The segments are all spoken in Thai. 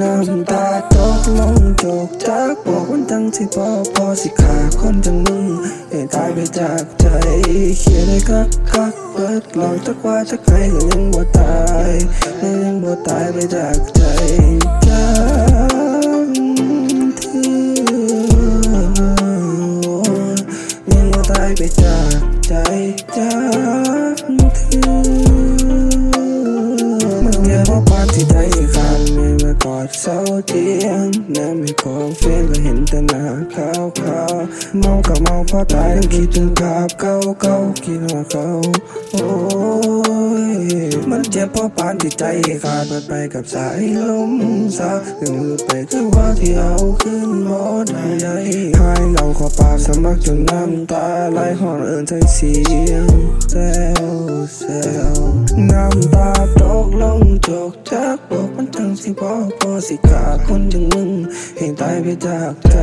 น้ำตาตกลงจกจากบอกวันตั้งที่พอพอสิขาคนจังมึงให้ตายไปจากใจเขียนให้คักคักเปิดลองทักว่าทักใครก็ยังบ่ตายยังบ่ตายไปจากใจจังที่ยังบ่ตายไปจากใจจำที่ เมียบเพราะปานที่ใจขาดไม่มากอดเสาเตียงน้ำไม่ของเฟียนก็เห็นแต่หน้าขาวขาวเมาก็เมาเพราะตายยังคิดถึงภาพเก่าเก่าคิดว่าเขาโอ้ยมันเจ็บเพราะปานที่ใจขาดมันไปกับสายลมสาถึงหลุดไปคือว่าที่เอาขึ้นหมดใหญ่หายเราขอปากสมัครจนน้ำตาไหลหอนเอินใจเสียงแซว มันทั้งสิพอพอสิขาคนอย่างมึงให้ตายไปจากใจ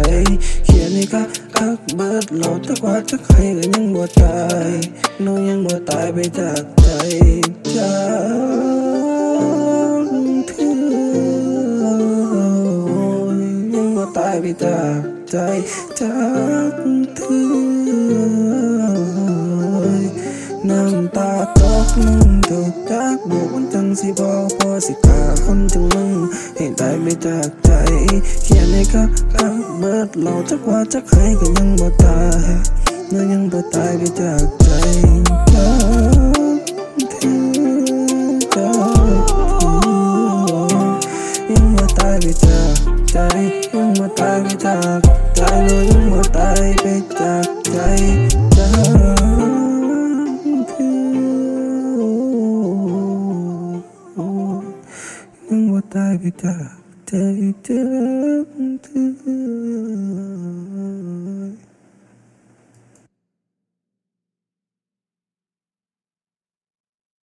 เขียนให้กักกักเบิดหลอดตะกว่าจะใครก็ยังบ่ตายน้องยังบ่ตายไปจากใจจากเธอยังบ่ตายไปจากใจจากเธอ จากบอกวันจังสิบอกพอสิขาคนจังมึง ให้ตายไม่จากใจ เขียนให้กักกักเบิดเราจักว่าจักใครก็ยังบ่ตายเมื่อยังบ่ตายไปจากใจากเธอยังบ่ตายไปจากใจยังบ่ตายไปจากใจเลยยังบ่ตายไปจากใจ ยังบ่ตา